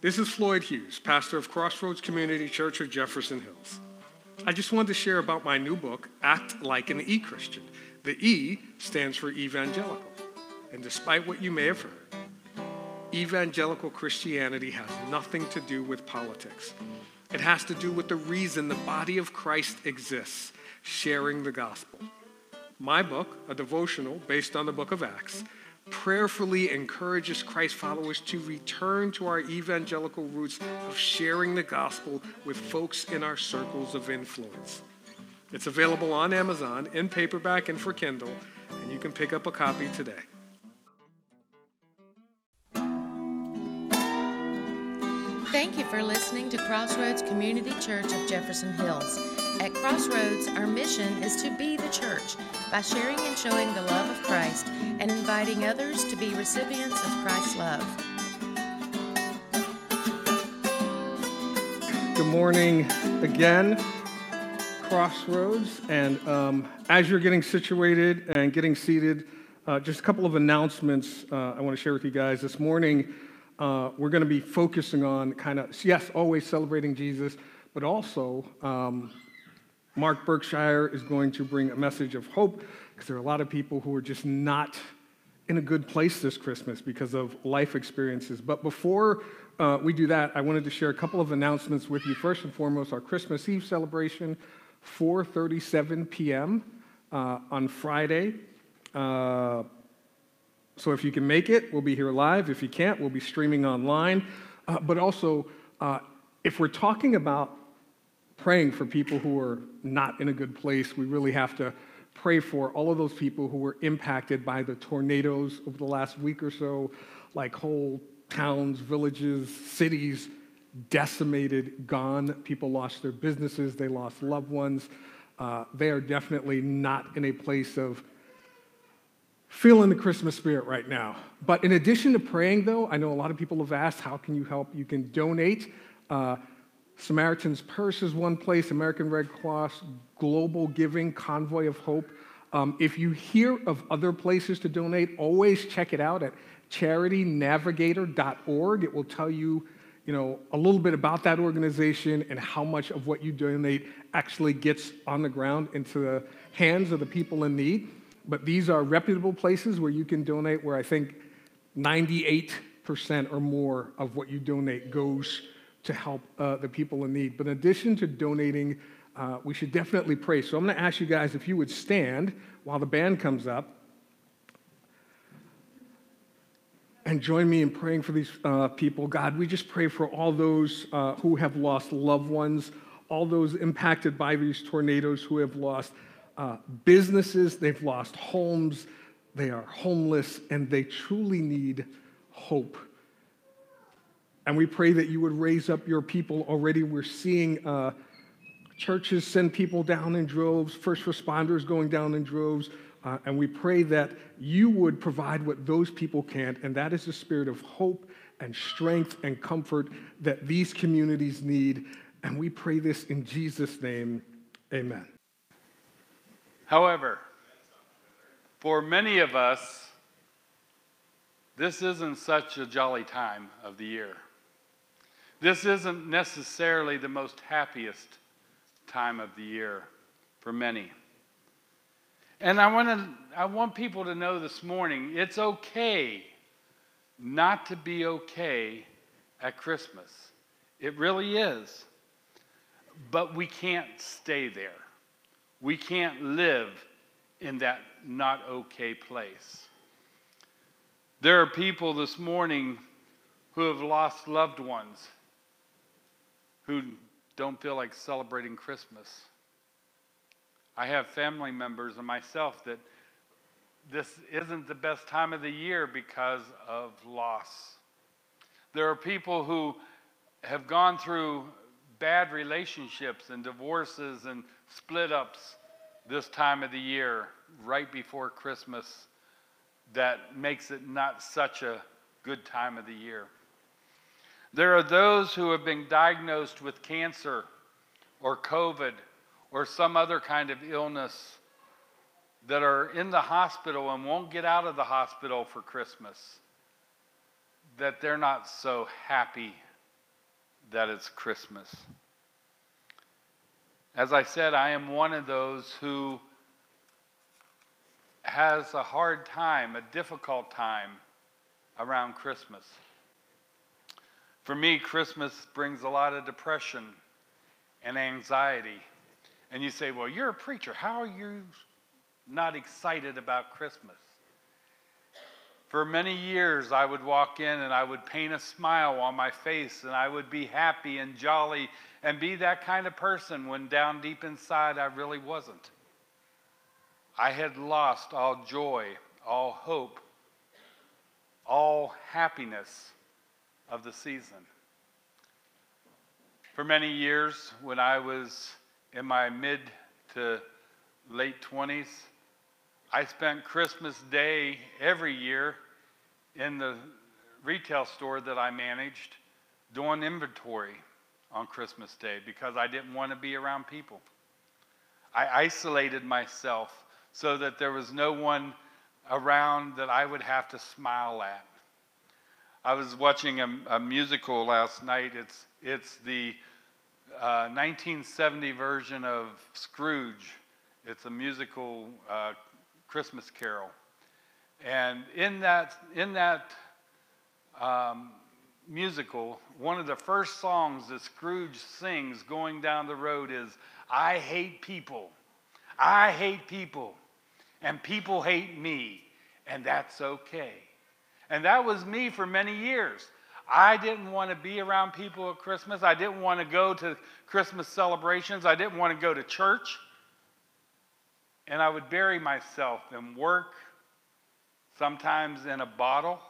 This is Floyd Hughes, pastor of Crossroads Community Church of Jefferson Hills. I just wanted to share about my new book, Act Like an E Christian. The E stands for evangelical. And despite what you may have heard, evangelical Christianity has nothing to do with politics. It has to do with the reason the body of Christ exists, sharing the gospel. My book, a devotional based on the book of Acts, prayerfully encourages Christ followers to return to our evangelical roots of sharing the gospel with folks in our circles of influence. It's available on Amazon in paperback and for Kindle, and you can pick up a copy today. Thank you for listening to Crossroads Community Church of Jefferson Hills. At Crossroads, our mission is to be the church by sharing and showing the love of Christ and inviting others to be recipients of Christ's love. Good morning again, Crossroads. And um, as you're getting situated and getting seated, uh, just a couple of announcements uh, I want to share with you guys. This morning, uh, we're going to be focusing on kind of, yes, always celebrating Jesus, but also um, Mark Berkshire is going to bring a message of hope because there are a lot of people who are just not in a good place this Christmas because of life experiences. But before uh, we do that, I wanted to share a couple of announcements with you. First and foremost, our Christmas Eve celebration, 4:37 p.m. Uh, on Friday. So if you can make it, we'll be here live. If you can't, we'll be streaming online. Uh, but also, uh, if we're talking about praying for people who are not in a good place, we really have to pray for all of those people who were impacted by the tornadoes over the last week or so, like whole towns, villages, cities decimated, gone. People lost their businesses, they lost loved ones. Uh, they are definitely not in a place of feeling the Christmas spirit right now. But in addition to praying, though, I know a lot of people have asked, how can you help? You can donate. Uh, Samaritan's Purse is one place, American Red Cross, Global Giving, Convoy of Hope. Um, if you hear of other places to donate, always check it out at charitynavigator.org. It will tell you, you know, a little bit about that organization and how much of what you donate actually gets on the ground into the hands of the people in need but these are reputable places where you can donate, where I think 98% or more of what you donate goes to help uh, the people in need. But in addition to donating, uh, we should definitely pray. So I'm going to ask you guys if you would stand while the band comes up and join me in praying for these uh, people. God, we just pray for all those uh, who have lost loved ones, all those impacted by these tornadoes who have lost uh, businesses, they've lost homes, they are homeless, and they truly need hope. And we pray that you would raise up your people. Already we're seeing uh, churches send people down in droves, first responders going down in droves. Uh, and we pray that you would provide what those people can't, and that is the spirit of hope and strength and comfort that these communities need. And we pray this in Jesus' name. Amen. However, for many of us, this isn't such a jolly time of the year. This isn't necessarily the most happiest time of the year for many. And I want, to, I want people to know this morning it's okay not to be okay at Christmas. It really is. But we can't stay there. We can't live in that not okay place. There are people this morning who have lost loved ones who don't feel like celebrating Christmas. I have family members and myself that this isn't the best time of the year because of loss. There are people who have gone through bad relationships and divorces and split ups this time of the year, right before Christmas, that makes it not such a good time of the year. There are those who have been diagnosed with cancer or COVID or some other kind of illness that are in the hospital and won't get out of the hospital for Christmas, that they're not so happy that it's Christmas. As I said, I am one of those who has a hard time, a difficult time around Christmas. For me, Christmas brings a lot of depression and anxiety. And you say, Well, you're a preacher. How are you not excited about Christmas? For many years, I would walk in and I would paint a smile on my face and I would be happy and jolly and be that kind of person when down deep inside I really wasn't. I had lost all joy, all hope, all happiness of the season. For many years, when I was in my mid to late 20s, I spent Christmas Day every year in the retail store that I managed doing inventory on Christmas Day because I didn't want to be around people. I isolated myself so that there was no one around that I would have to smile at. I was watching a, a musical last night. It's, it's the uh, 1970 version of Scrooge. It's a musical uh, Christmas Carol. And in that, in that um, musical, one of the first songs that Scrooge sings going down the road is, I hate people. I hate people. And people hate me. And that's okay. And that was me for many years. I didn't want to be around people at Christmas. I didn't want to go to Christmas celebrations. I didn't want to go to church and I would bury myself in work, sometimes in a bottle,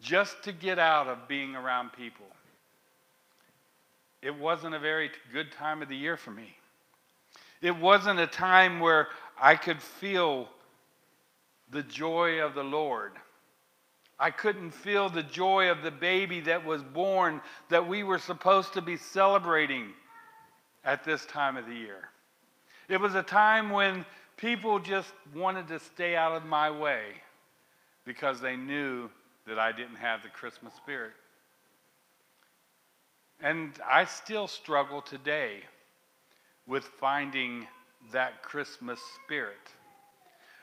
just to get out of being around people. It wasn't a very good time of the year for me. It wasn't a time where I could feel the joy of the Lord. I couldn't feel the joy of the baby that was born that we were supposed to be celebrating at this time of the year. It was a time when people just wanted to stay out of my way because they knew that I didn't have the Christmas spirit. And I still struggle today with finding that Christmas spirit.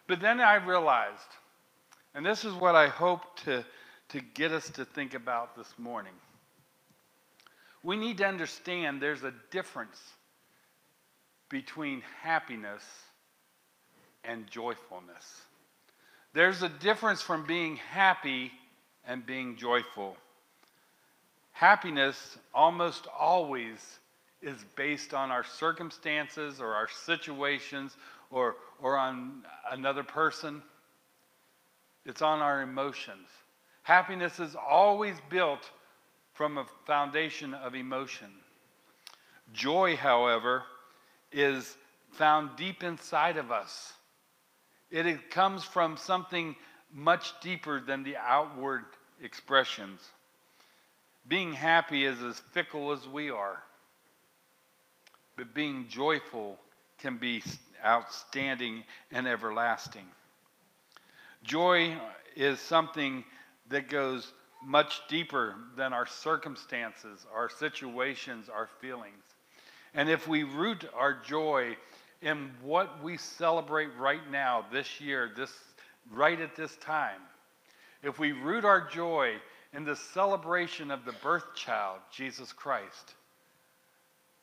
But then I realized, and this is what I hope to, to get us to think about this morning. We need to understand there's a difference between happiness and joyfulness. There's a difference from being happy and being joyful. Happiness almost always is based on our circumstances or our situations or, or on another person. It's on our emotions. Happiness is always built from a foundation of emotion. Joy, however, is found deep inside of us. It comes from something much deeper than the outward expressions. Being happy is as fickle as we are, but being joyful can be outstanding and everlasting. Joy is something that goes much deeper than our circumstances, our situations, our feelings. And if we root our joy in what we celebrate right now, this year, this right at this time, if we root our joy in the celebration of the birth child, Jesus Christ,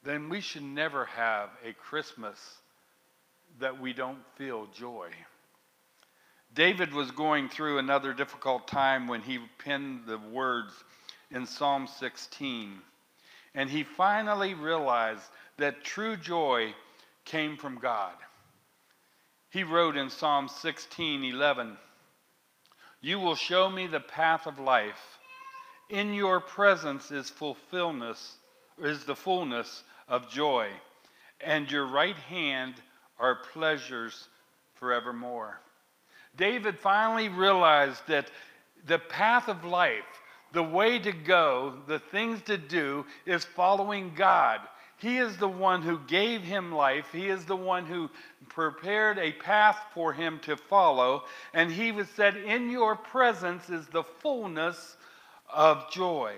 then we should never have a Christmas that we don't feel joy. David was going through another difficult time when he penned the words in Psalm 16. And he finally realized that true joy came from God. He wrote in Psalm 16 11, You will show me the path of life. In your presence is fulfillment, is the fullness of joy, and your right hand are pleasures forevermore. David finally realized that the path of life, the way to go, the things to do, is following God. He is the one who gave him life. He is the one who prepared a path for him to follow. And he was said, In your presence is the fullness of joy.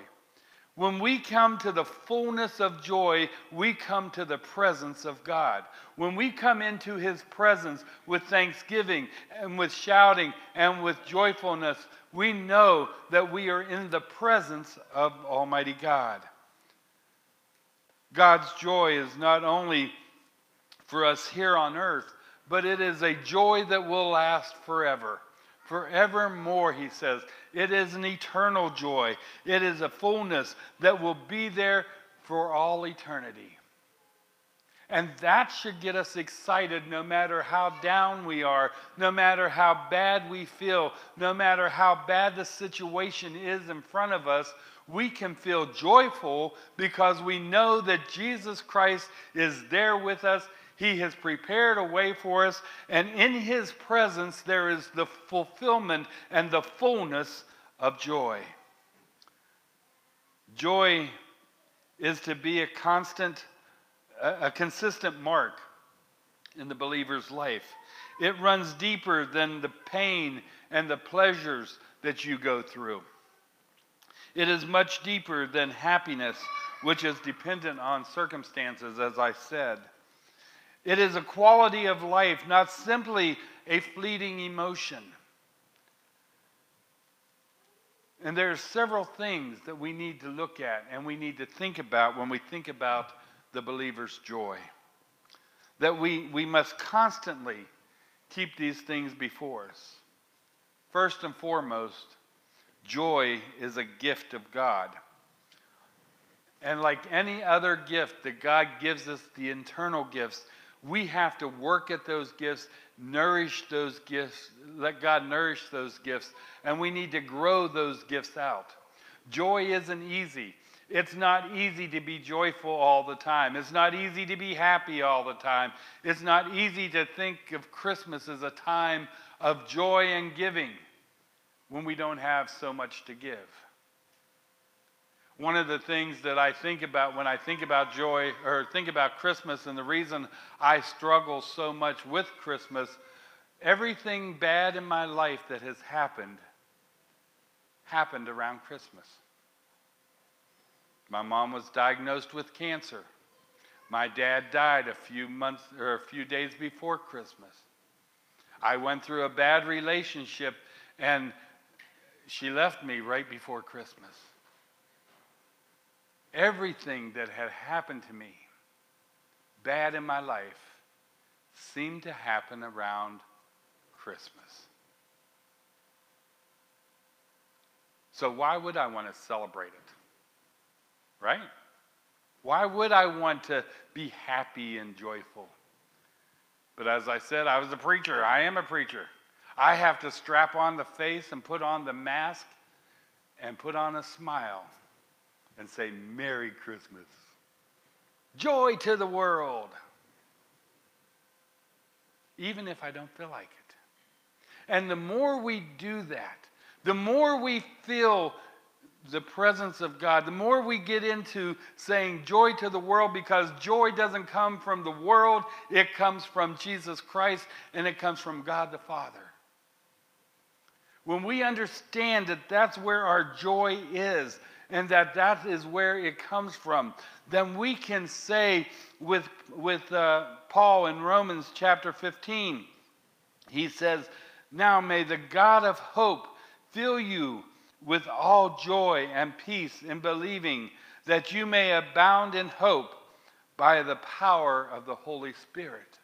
When we come to the fullness of joy, we come to the presence of God. When we come into his presence with thanksgiving and with shouting and with joyfulness, we know that we are in the presence of Almighty God. God's joy is not only for us here on earth, but it is a joy that will last forever. Forevermore, he says. It is an eternal joy. It is a fullness that will be there for all eternity. And that should get us excited no matter how down we are, no matter how bad we feel, no matter how bad the situation is in front of us. We can feel joyful because we know that Jesus Christ is there with us. He has prepared a way for us, and in His presence there is the fulfillment and the fullness of joy. Joy is to be a constant, a, consistent mark in the believer's life. It runs deeper than the pain and the pleasures that you go through. It is much deeper than happiness, which is dependent on circumstances, as I said. It is a quality of life, not simply a fleeting emotion. And there are several things that we need to look at and we need to think about when we think about the believer's joy. That we, we must constantly keep these things before us. First and foremost, joy is a gift of God. And like any other gift that God gives us, the internal gifts, we have to work at those gifts, nourish those gifts, let God nourish those gifts, and we need to grow those gifts out. Joy isn't easy. It's not easy to be joyful all the time. It's not easy to be happy all the time. It's not easy to think of Christmas as a time of joy and giving when we don't have so much to give. One of the things that I think about when I think about joy or think about Christmas, and the reason I struggle so much with Christmas, everything bad in my life that has happened happened around Christmas. My mom was diagnosed with cancer. My dad died a few months or a few days before Christmas. I went through a bad relationship and she left me right before Christmas. Everything that had happened to me, bad in my life, seemed to happen around Christmas. So, why would I want to celebrate it? Right? Why would I want to be happy and joyful? But as I said, I was a preacher. I am a preacher. I have to strap on the face and put on the mask and put on a smile and say, Merry Christmas. Joy to the world. Even if I don't feel like it. And the more we do that, the more we feel the presence of God, the more we get into saying joy to the world because joy doesn't come from the world, it comes from Jesus Christ and it comes from God the Father. When we understand that that's where our joy is, and that that is where it comes from, then we can say with, with uh, Paul in Romans chapter 15, he says, Now may the God of hope fill you with all joy and peace in believing, that you may abound in hope by the power of the Holy Spirit.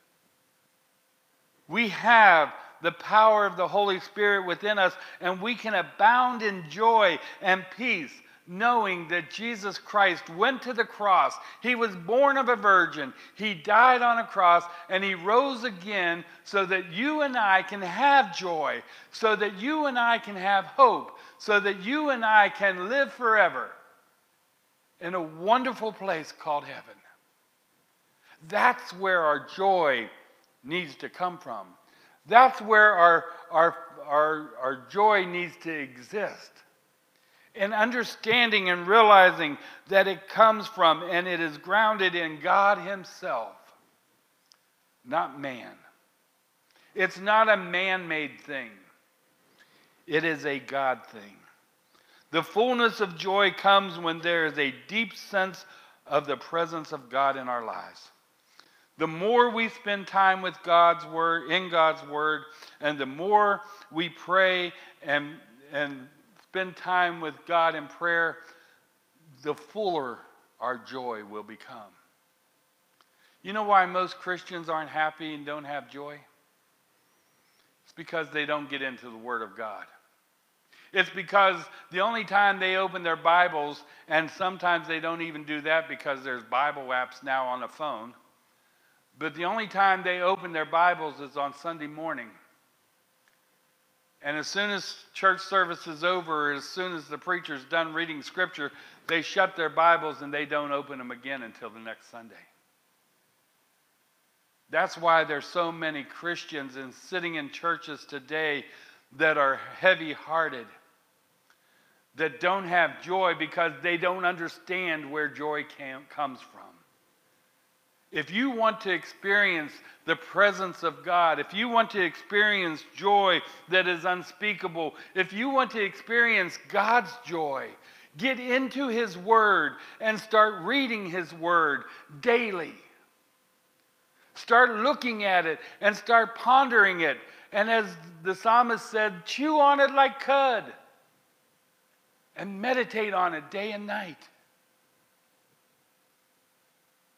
We have the power of the Holy Spirit within us, and we can abound in joy and peace knowing that Jesus Christ went to the cross. He was born of a virgin. He died on a cross and he rose again so that you and I can have joy, so that you and I can have hope, so that you and I can live forever in a wonderful place called heaven. That's where our joy needs to come from. That's where our, our, our, our joy needs to exist and understanding and realizing that it comes from and it is grounded in God Himself, not man. It's not a man made thing, it is a God thing. The fullness of joy comes when there is a deep sense of the presence of God in our lives. The more we spend time with God's word, in God's word, and the more we pray and, and spend time with God in prayer, the fuller our joy will become. You know why most Christians aren't happy and don't have joy? It's because they don't get into the Word of God. It's because the only time they open their Bibles, and sometimes they don't even do that because there's Bible apps now on the phone, but the only time they open their Bibles is on Sunday morning. And as soon as church service is over, as soon as the preacher's done reading scripture, they shut their Bibles and they don't open them again until the next Sunday. That's why there's so many Christians and sitting in churches today that are heavy hearted, that don't have joy because they don't understand where joy comes from. If you want to experience the presence of God, if you want to experience joy that is unspeakable, if you want to experience God's joy, get into His Word and start reading His Word daily. Start looking at it and start pondering it. And as the psalmist said, chew on it like cud and meditate on it day and night.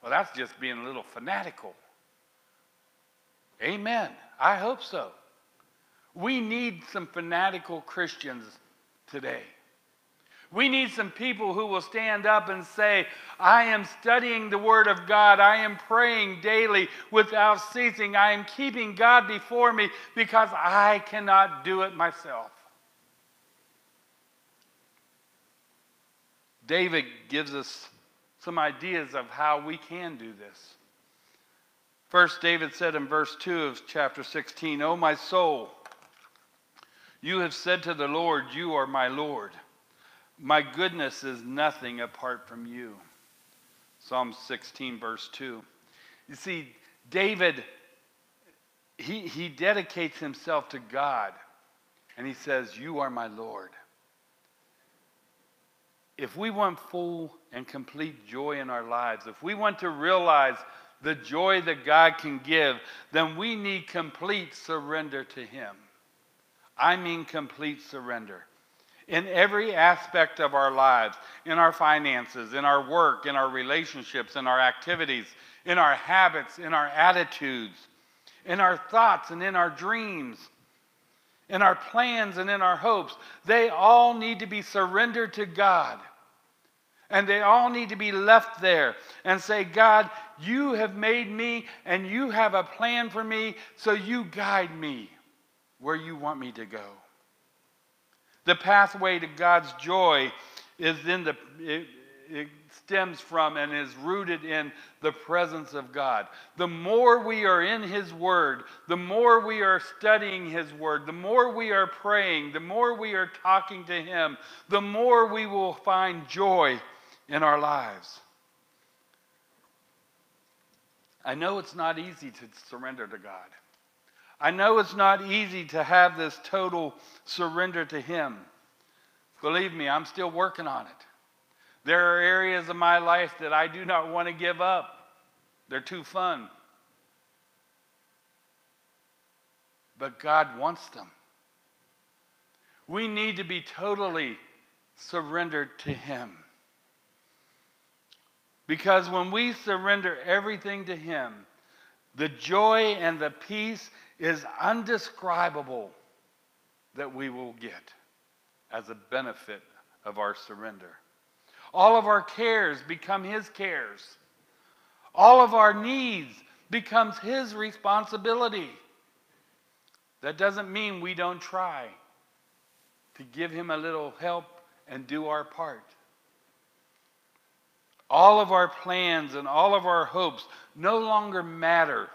Well, that's just being a little fanatical. Amen. I hope so. We need some fanatical Christians today. We need some people who will stand up and say, I am studying the Word of God. I am praying daily without ceasing. I am keeping God before me because I cannot do it myself. David gives us some ideas of how we can do this. First, David said in verse 2 of chapter 16, O my soul, you have said to the Lord, You are my Lord. My goodness is nothing apart from you. Psalm 16, verse 2. You see, David, he, he dedicates himself to God and he says, You are my Lord if we want full and complete joy in our lives, if we want to realize the joy that God can give, then we need complete surrender to Him. I mean, complete surrender. In every aspect of our lives, in our finances, in our work, in our relationships, in our activities, in our habits, in our attitudes, in our thoughts, and in our dreams, in our plans and in our hopes, they all need to be surrendered to God. And they all need to be left there and say, God, you have made me and you have a plan for me, so you guide me where you want me to go. The pathway to God's joy is in the, it, it stems from and is rooted in the presence of God. The more we are in His Word, the more we are studying His Word, the more we are praying, the more we are talking to Him, the more we will find joy in our lives. I know it's not easy to surrender to God. I know it's not easy to have this total surrender to Him. Believe me, I'm still working on it. There are areas of my life that I do not want to give up, they're too fun. But God wants them. We need to be totally surrendered to Him. Because when we surrender everything to Him, the joy and the peace is undescribable that we will get as a benefit of our surrender. All of our cares become His cares. All of our needs becomes His responsibility. That doesn't mean we don't try to give Him a little help and do our part. All of our plans and all of our hopes no longer matter.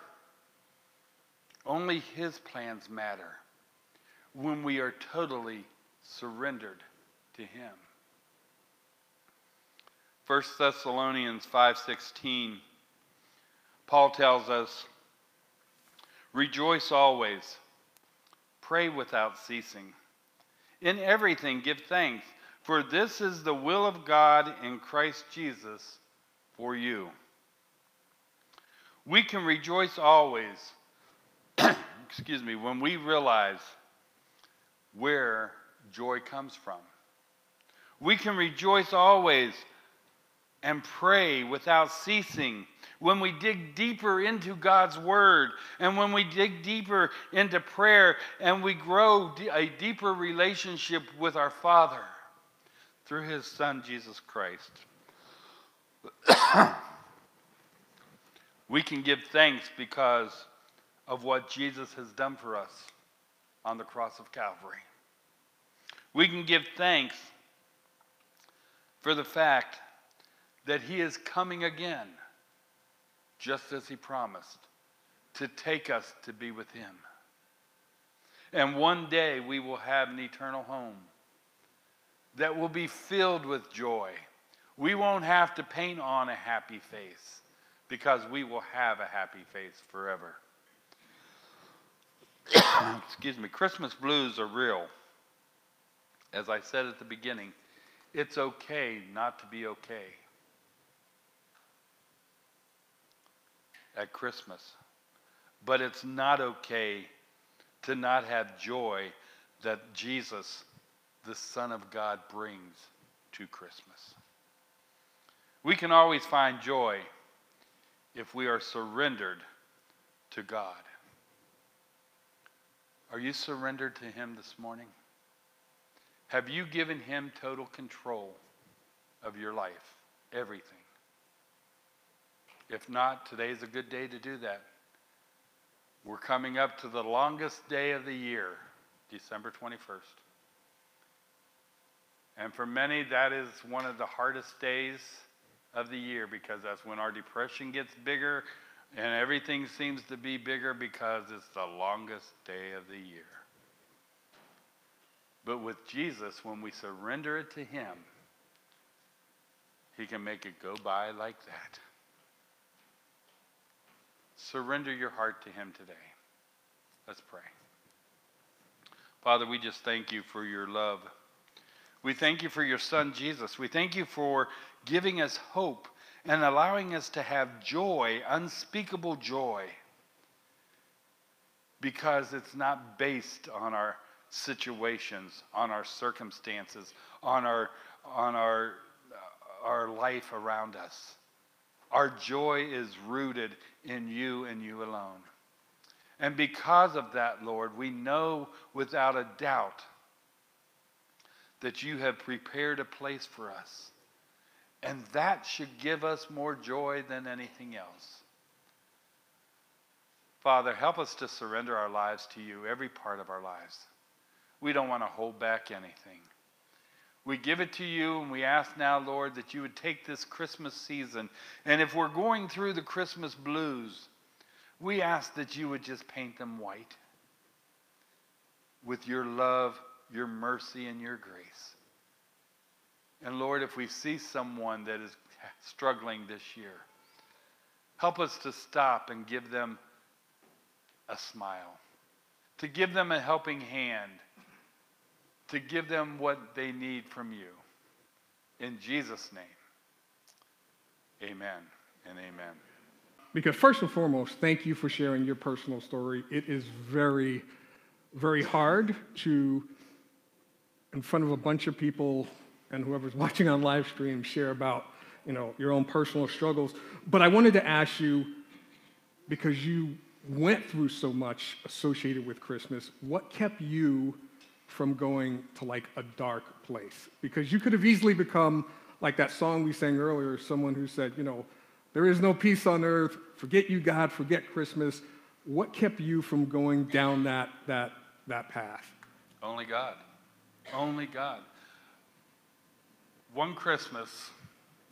Only His plans matter when we are totally surrendered to Him. 1 Thessalonians 5:16 Paul tells us rejoice always pray without ceasing in everything give thanks For this is the will of God in Christ Jesus for you. We can rejoice always, excuse me, when we realize where joy comes from. We can rejoice always and pray without ceasing when we dig deeper into God's Word and when we dig deeper into prayer and we grow a deeper relationship with our Father through His Son, Jesus Christ. we can give thanks because of what Jesus has done for us on the cross of Calvary. We can give thanks for the fact that He is coming again, just as He promised, to take us to be with Him. And one day we will have an eternal home that will be filled with joy. We won't have to paint on a happy face because we will have a happy face forever. Excuse me, Christmas blues are real. As I said at the beginning, it's okay not to be okay at Christmas. But it's not okay to not have joy that Jesus, the Son of God, brings to Christmas. We can always find joy if we are surrendered to God. Are you surrendered to Him this morning? Have you given Him total control of your life? Everything. If not, today is a good day to do that. We're coming up to the longest day of the year, December 21st. And for many, that is one of the hardest days of the year because that's when our depression gets bigger and everything seems to be bigger because it's the longest day of the year. But with Jesus, when we surrender it to Him, He can make it go by like that. Surrender your heart to Him today. Let's pray. Father, we just thank you for your love. We thank you for your Son, Jesus. We thank you for giving us hope and allowing us to have joy, unspeakable joy, because it's not based on our situations, on our circumstances, on our, on our, uh, our life around us. Our joy is rooted in you and you alone. And because of that, Lord, we know without a doubt that you have prepared a place for us. And that should give us more joy than anything else. Father, help us to surrender our lives to you, every part of our lives. We don't want to hold back anything. We give it to you and we ask now, Lord, that you would take this Christmas season. And if we're going through the Christmas blues, we ask that you would just paint them white with your love, your mercy, and your grace. And Lord, if we see someone that is struggling this year, help us to stop and give them a smile, to give them a helping hand, to give them what they need from you. In Jesus' name, amen and amen. Because, first and foremost, thank you for sharing your personal story. It is very, very hard to, in front of a bunch of people and whoever's watching on live stream, share about you know, your own personal struggles. But I wanted to ask you, because you went through so much associated with Christmas, what kept you from going to like a dark place? Because you could have easily become like that song we sang earlier, someone who said, you know, there is no peace on earth, forget you, God, forget Christmas. What kept you from going down that, that, that path? Only God. Only God. One Christmas,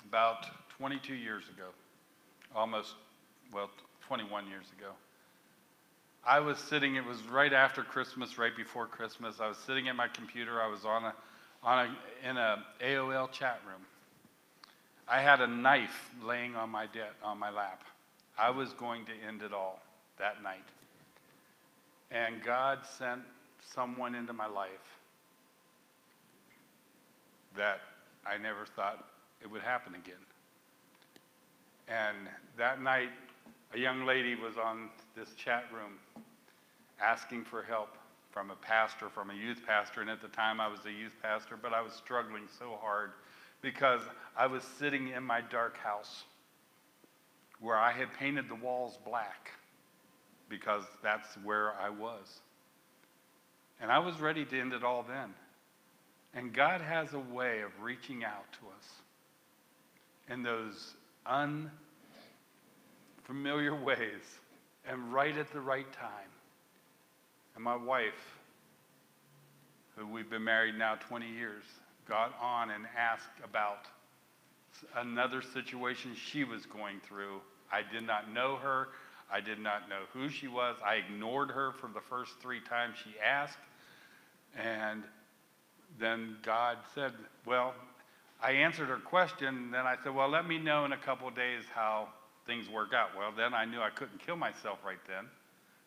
about 22 years ago, almost, well, 21 years ago, I was sitting, it was right after Christmas, right before Christmas. I was sitting at my computer. I was on a, on a, in a AOL chat room. I had a knife laying on my, de- on my lap. I was going to end it all that night. And God sent someone into my life that I never thought it would happen again. And that night, a young lady was on this chat room asking for help from a pastor, from a youth pastor. And at the time, I was a youth pastor, but I was struggling so hard because I was sitting in my dark house where I had painted the walls black because that's where I was. And I was ready to end it all then. And God has a way of reaching out to us in those unfamiliar ways and right at the right time. And my wife, who we've been married now 20 years, got on and asked about another situation she was going through. I did not know her. I did not know who she was. I ignored her for the first three times she asked. And then God said, Well, I answered her question. And then I said, Well, let me know in a couple days how things work out. Well, then I knew I couldn't kill myself right then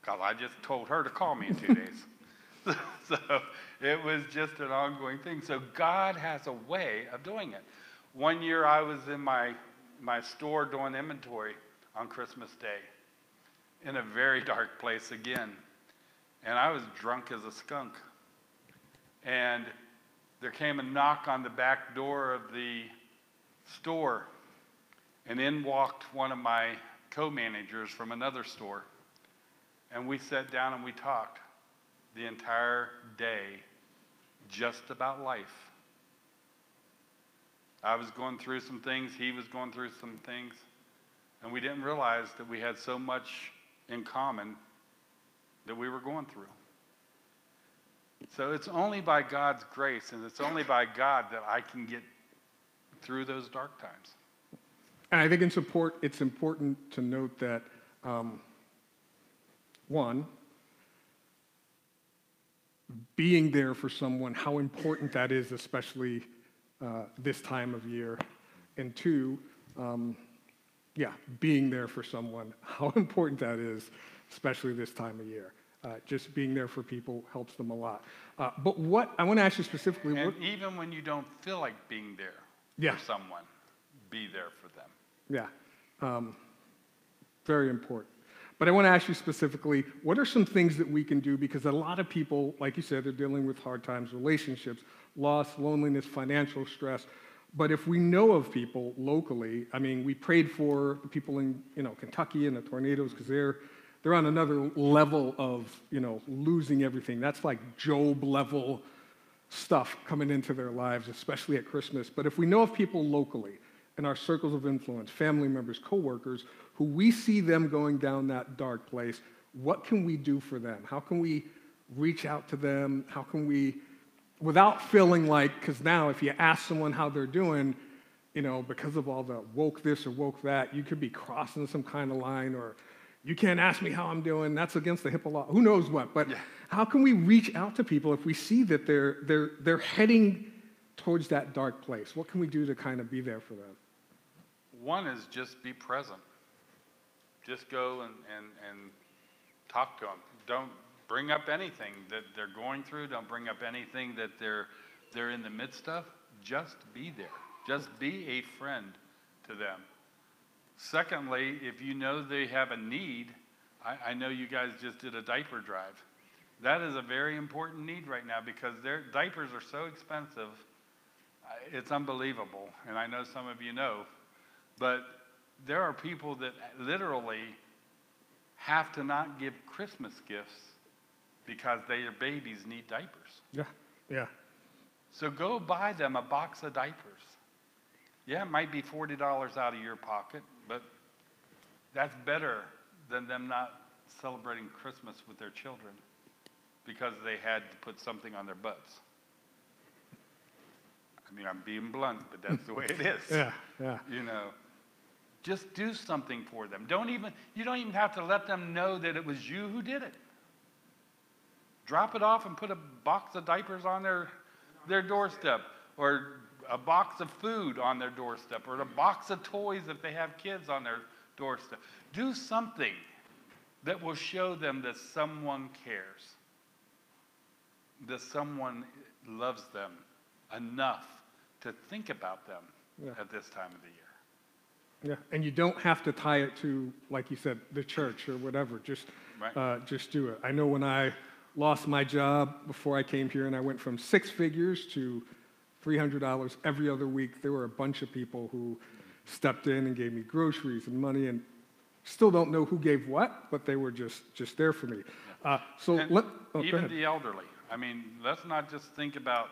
because I just told her to call me in two days. so it was just an ongoing thing. So God has a way of doing it. One year I was in my, my store doing inventory on Christmas Day in a very dark place again. And I was drunk as a skunk. And there came a knock on the back door of the store. And in walked one of my co managers from another store. And we sat down and we talked the entire day just about life. I was going through some things, he was going through some things, and we didn't realize that we had so much in common that we were going through. So it's only by God's grace and it's only by God that I can get through those dark times. And I think in support, it's important to note that, um, one, being there for someone, how important that is, especially uh, this time of year. And two, um, yeah, being there for someone, how important that is, especially this time of year. Uh, just being there for people helps them a lot. Uh, but what I want to ask you specifically, And what, even when you don't feel like being there Yeah. for someone, be there for them. Yeah, um, very important. But I want to ask you specifically, what are some things that we can do? Because a lot of people, like you said, they're dealing with hard times, relationships, loss, loneliness, financial stress. But if we know of people locally, I mean, we prayed for the people in you know Kentucky and the tornadoes because they're they're on another level of you know losing everything. That's like Job level stuff coming into their lives, especially at Christmas. But if we know of people locally in our circles of influence, family members, coworkers, who we see them going down that dark place, what can we do for them? How can we reach out to them? How can we, without feeling like, because now if you ask someone how they're doing, you know, because of all the woke this or woke that, you could be crossing some kind of line or you can't ask me how I'm doing. That's against the HIPAA law. Who knows what? But how can we reach out to people if we see that they're, they're, they're heading towards that dark place? What can we do to kind of be there for them? One is just be present. Just go and, and, and talk to them. Don't bring up anything that they're going through. Don't bring up anything that they're, they're in the midst of. Just be there. Just be a friend to them. Secondly, if you know they have a need, I, I know you guys just did a diaper drive. That is a very important need right now because their diapers are so expensive. It's unbelievable. And I know some of you know. But there are people that literally have to not give Christmas gifts because their babies need diapers. Yeah, yeah. So go buy them a box of diapers. Yeah, it might be $40 out of your pocket, but that's better than them not celebrating Christmas with their children because they had to put something on their butts. I mean, I'm being blunt, but that's the way it is. Yeah, yeah. You know, just do something for them. Don't even, you don't even have to let them know that it was you who did it. Drop it off and put a box of diapers on their, their doorstep, or a box of food on their doorstep, or a box of toys if they have kids on their doorstep. Do something that will show them that someone cares, that someone loves them enough to think about them Yeah. at this time of the year. Yeah, and you don't have to tie it to, like you said, the church or whatever. Just, Right. uh, just do it. I know when I lost my job before I came here, and I went from six figures to $300 every other week. There were a bunch of people who stepped in and gave me groceries and money, and still don't know who gave what, but they were just just there for me. Uh, so let oh, even the elderly. I mean, let's not just think about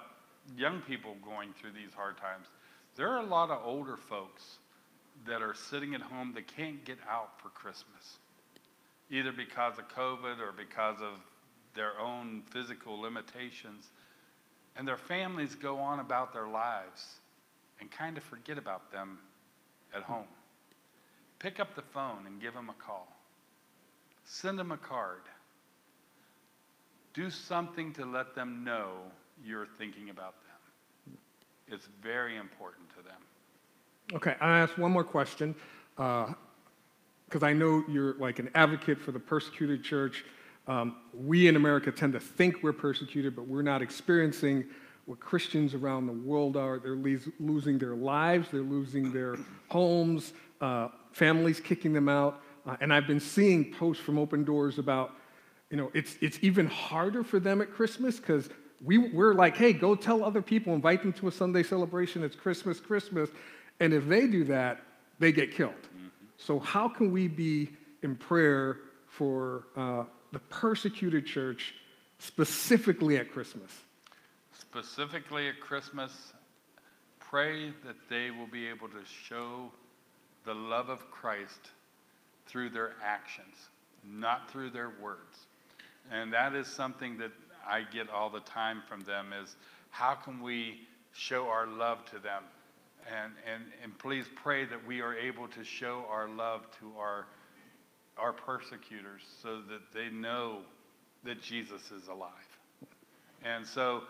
young people going through these hard times. There are a lot of older folks that are sitting at home that can't get out for Christmas, either because of COVID or because of their own physical limitations. And their families go on about their lives and kind of forget about them at home. Pick up the phone and give them a call. Send them a card. Do something to let them know you're thinking about them. It's very important to them. Okay, I ask one more question, because I know you're like an advocate for the persecuted church. Um, we in America tend to think we're persecuted, but we're not experiencing what Christians around the world are. They're leas- losing their lives, they're losing their homes, uh, families kicking them out. Uh, and I've been seeing posts from Open Doors about, you know, it's, it's even harder for them at Christmas because we, we're like, hey, go tell other people, invite them to a Sunday celebration. It's Christmas, Christmas. And if they do that, they get killed. So, how can we be in prayer for uh, the persecuted church, specifically at Christmas? Specifically at Christmas, pray that they will be able to show the love of Christ through their actions, not through their words. And that is something that I get all the time from them is how can we show our love to them? And, and, and please pray that we are able to show our love to our, our persecutors so that they know that Jesus is alive. And so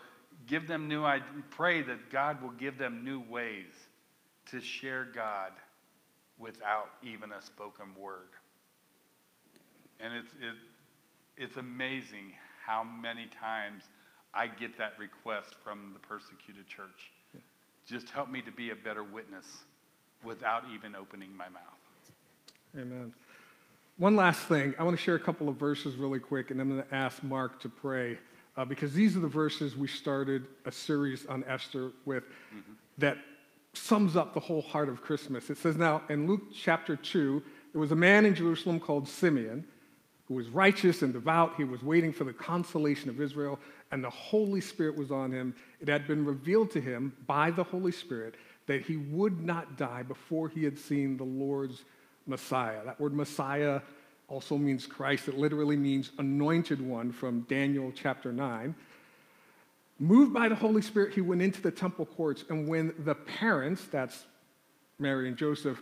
give them new ideas. Pray that God will give them new ways to share God without even a spoken word. And it's, it, it's amazing how many times I get that request from the persecuted church. Just help me to be a better witness without even opening my mouth. Amen. One last thing. I want to share a couple of verses really quick, and I'm going to ask Mark to pray uh, because these are the verses we started a series on Esther with that sums up the whole heart of Christmas. It says, Now, in Luke chapter 2, there was a man in Jerusalem called Simeon who was righteous and devout. He was waiting for the consolation of Israel, and the Holy Spirit was on him. It had been revealed to him by the Holy Spirit that he would not die before he had seen the Lord's Messiah. That word Messiah also means Christ. It literally means anointed one from Daniel chapter 9. Moved by the Holy Spirit, he went into the temple courts, and when the parents, that's Mary and Joseph,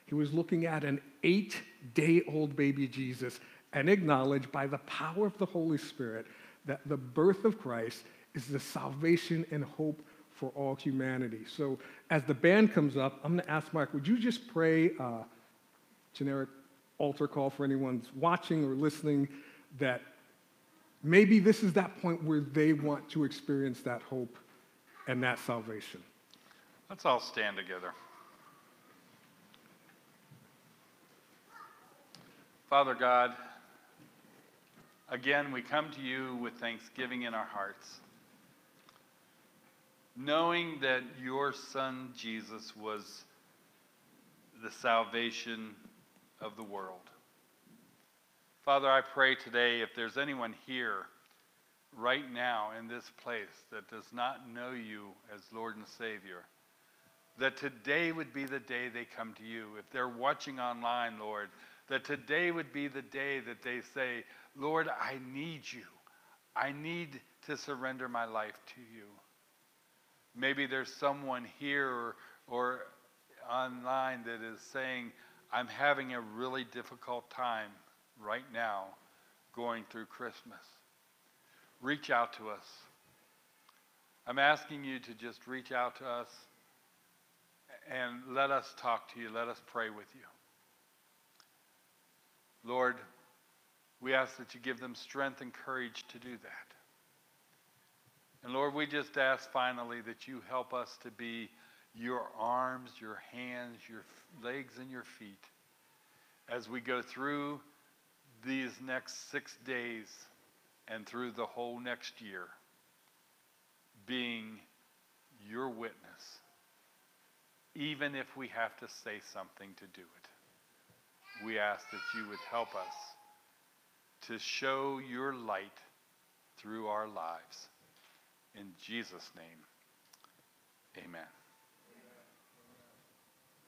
He was looking at an eight day old baby Jesus and acknowledged by the power of the Holy Spirit that the birth of Christ is the salvation and hope for all humanity. So, as the band comes up, I'm going to ask Mark, would you just pray uh, generic altar call for anyone's watching or listening that maybe this is that point where they want to experience that hope and that salvation? Let's all stand together. Father God, again, we come to you with thanksgiving in our hearts, knowing that your Son Jesus was the salvation of the world. Father, I pray today if there's anyone here right now in this place that does not know you as Lord and Savior, that today would be the day they come to you. If they're watching online, Lord, that today would be the day that they say, Lord, I need you. I need to surrender my life to you. Maybe there's someone here or, or online that is saying, I'm having a really difficult time right now going through Christmas. Reach out to us. I'm asking you to just reach out to us and let us talk to you. Let us pray with you. Lord, we ask that you give them strength and courage to do that. And Lord, we just ask finally that you help us to be your arms, your hands, your legs, and your feet as we go through these next six days and through the whole next year, being your witness, even if we have to say something to do it. We ask that you would help us to show your light through our lives. In Jesus' name, amen.